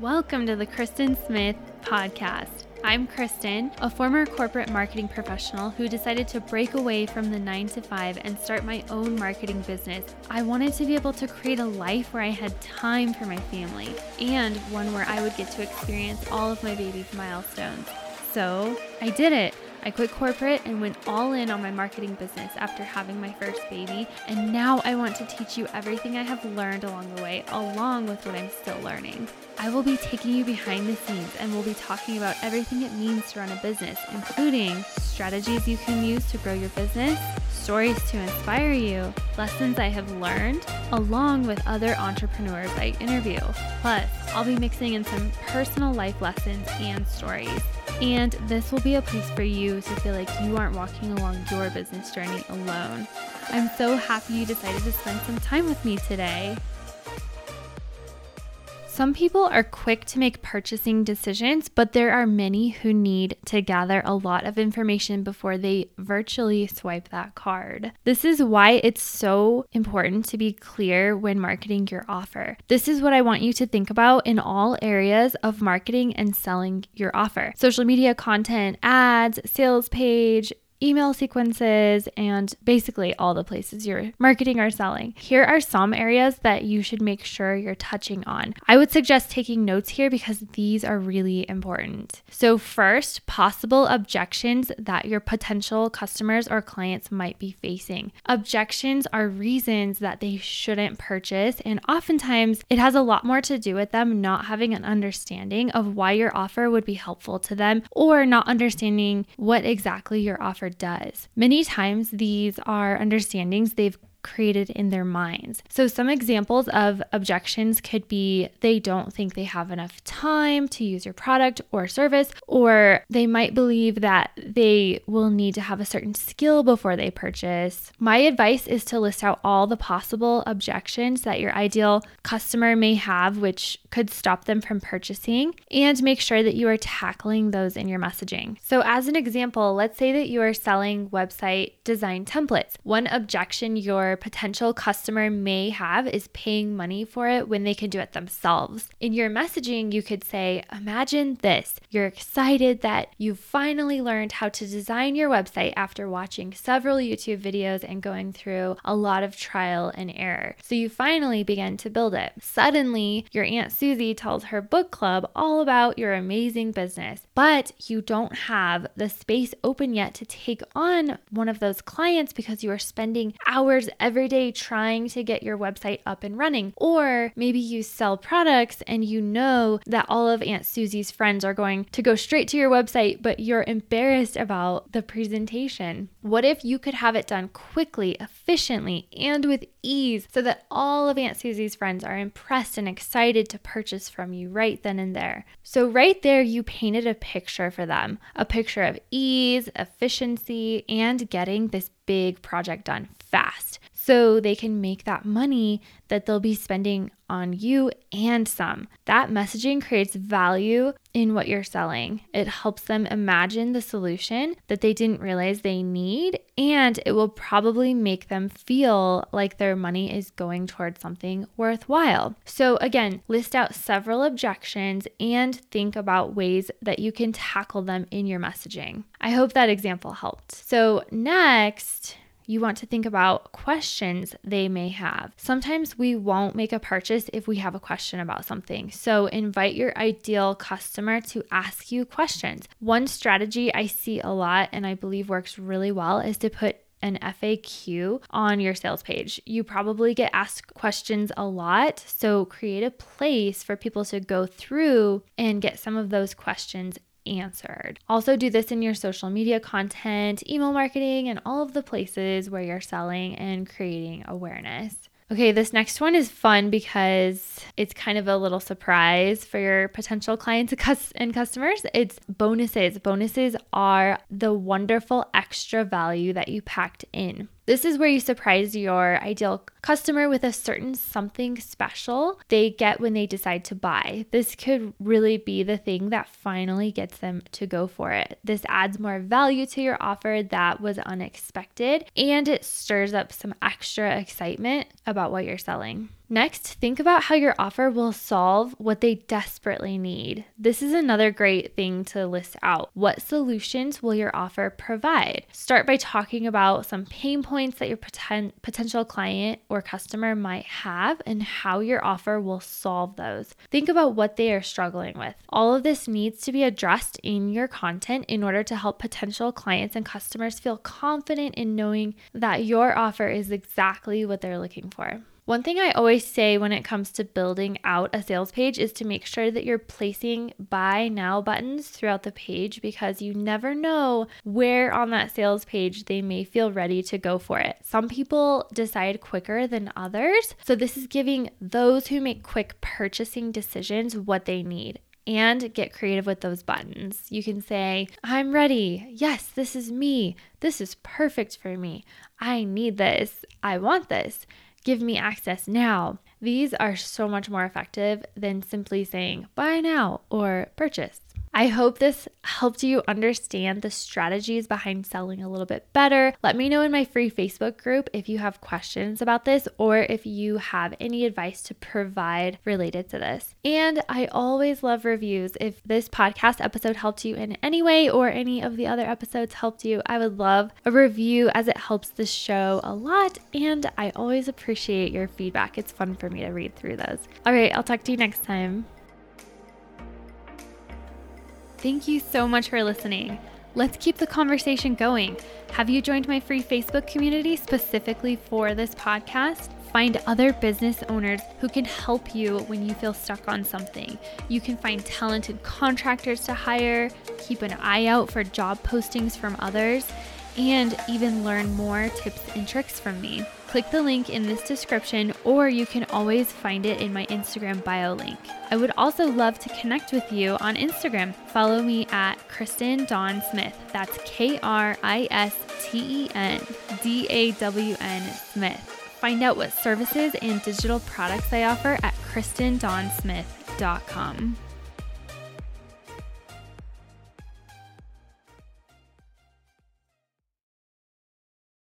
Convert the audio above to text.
Welcome to the Kristen Smith podcast. I'm Kristen, a former corporate marketing professional who decided to break away from the 9 to 5 and start my own marketing business. I wanted to be able to create a life where I had time for my family and one where I would get to experience all of my baby's milestones. So, I did it. I quit corporate and went all in on my marketing business after having my first baby, and now I want to teach you everything I have learned along the way, along with what I'm still learning. I will be taking you behind the scenes and we'll be talking about everything it means to run a business, including strategies you can use to grow your business, stories to inspire you, lessons I have learned, along with other entrepreneurs I interview. Plus, I'll be mixing in some personal life lessons and stories. And this will be a place for you to feel like you aren't walking along your business journey alone. I'm so happy you decided to spend some time with me today. Some people are quick to make purchasing decisions, but there are many who need to gather a lot of information before they virtually swipe that card. This is why it's so important to be clear when marketing your offer. This is what I want you to think about in all areas of marketing and selling your offer social media content, ads, sales page, email sequences, and basically all the places you're marketing or selling. Here are some areas that you should make sure you're touching on. I would suggest taking notes here because these are really important. So, first, possible objections that your potential customers or clients might be facing. Objections are reasons that they shouldn't purchase, and oftentimes it has a lot more to do with them not having an understanding of why your offer would be helpful to them or not understanding what exactly your offer does. Many times, these are understandings they've created in their minds. So, some examples of objections could be they don't think they have enough time to use your product or service, or they might believe that they will need to have a certain skill before they purchase. My advice is to list out all the possible objections that your ideal customer may have, which could stop them from purchasing, and make sure that you are tackling those in your messaging. So, as an example, let's say that you are selling website design templates. One objection your potential customer may have is paying money for it when they can do it themselves. In your messaging, you could say, Imagine this. You're excited that you've finally learned how to design your website after watching several YouTube videos and going through a lot of trial and error. So you finally begin to build it. Suddenly, your Aunt Susie tells her book club all about your amazing business, but you don't have the space open yet to take on one of those clients because you are spending hours every day trying to get your website up and running. Or maybe you sell products and you know that all of Aunt Susie's friends are going to go straight to your website, but you're embarrassed about the presentation. What if you could have it done quickly, efficiently, and with ease so that all of Aunt Susie's friends are impressed and excited to purchase from you right then and there? So, right there, you painted a picture for them a picture of ease, efficiency, and getting this big project done fast so they can make that money that they'll be spending on you and some. That messaging creates value in what you're selling. It helps them imagine the solution that they didn't realize they need, and it will probably make them feel like their money is going towards something worthwhile. So, again, list out several objections and think about ways that you can tackle them in your messaging. I hope that example helped. So, next, you want to think about questions they may have. Sometimes we won't make a purchase if we have a question about something. So invite your ideal customer to ask you questions. One strategy I see a lot and I believe works really well is to put an FAQ on your sales page. You probably get asked questions a lot, so create a place for people to go through and get some of those questions answered. Also, do this in your social media content, email marketing, and all of the places where you're selling and creating awareness. Okay, this next one is fun because it's kind of a little surprise for your potential clients and customers. It's bonuses. Bonuses are the wonderful extra value that you packed in. This is where you surprise your ideal customer with a certain something special they get when they decide to buy. This could really be the thing that finally gets them to go for it. This adds more value to your offer that was unexpected and it stirs up some extra excitement about what you're selling. Next, think about how your offer will solve what they desperately need. This is another great thing to list out. What solutions will your offer provide? Start by talking about some pain points that your poten- potential client or customer might have and how your offer will solve those. Think about what they are struggling with. All of this needs to be addressed in your content in order to help potential clients and customers feel confident in knowing that your offer is exactly what they're looking for. One thing I always say when it comes to building out a sales page is to make sure that you're placing buy now buttons throughout the page because you never know where on that sales page they may feel ready to go for it. Some people decide quicker than others. So, this is giving those who make quick purchasing decisions what they need and get creative with those buttons. You can say, I'm ready. Yes, this is me. This is perfect for me. I need this. I want this. Give me access now. These are so much more effective than simply saying buy now or purchase. I hope this helped you understand the strategies behind selling a little bit better. Let me know in my free Facebook group if you have questions about this or if you have any advice to provide related to this. And I always love reviews. If this podcast episode helped you in any way or any of the other episodes helped you, I would love a review as it helps the show a lot. And I always appreciate your feedback. It's fun for me to read through those. All right, I'll talk to you next time. Thank you so much for listening. Let's keep the conversation going. Have you joined my free Facebook community specifically for this podcast? Find other business owners who can help you when you feel stuck on something. You can find talented contractors to hire, keep an eye out for job postings from others, and even learn more tips and tricks from me. Click the link in this description, or you can always find it in my Instagram bio link. I would also love to connect with you on Instagram. Follow me at Kristen Dawn Smith. That's K R I S T E N D A W N Smith. Find out what services and digital products I offer at KristenDawnSmith.com.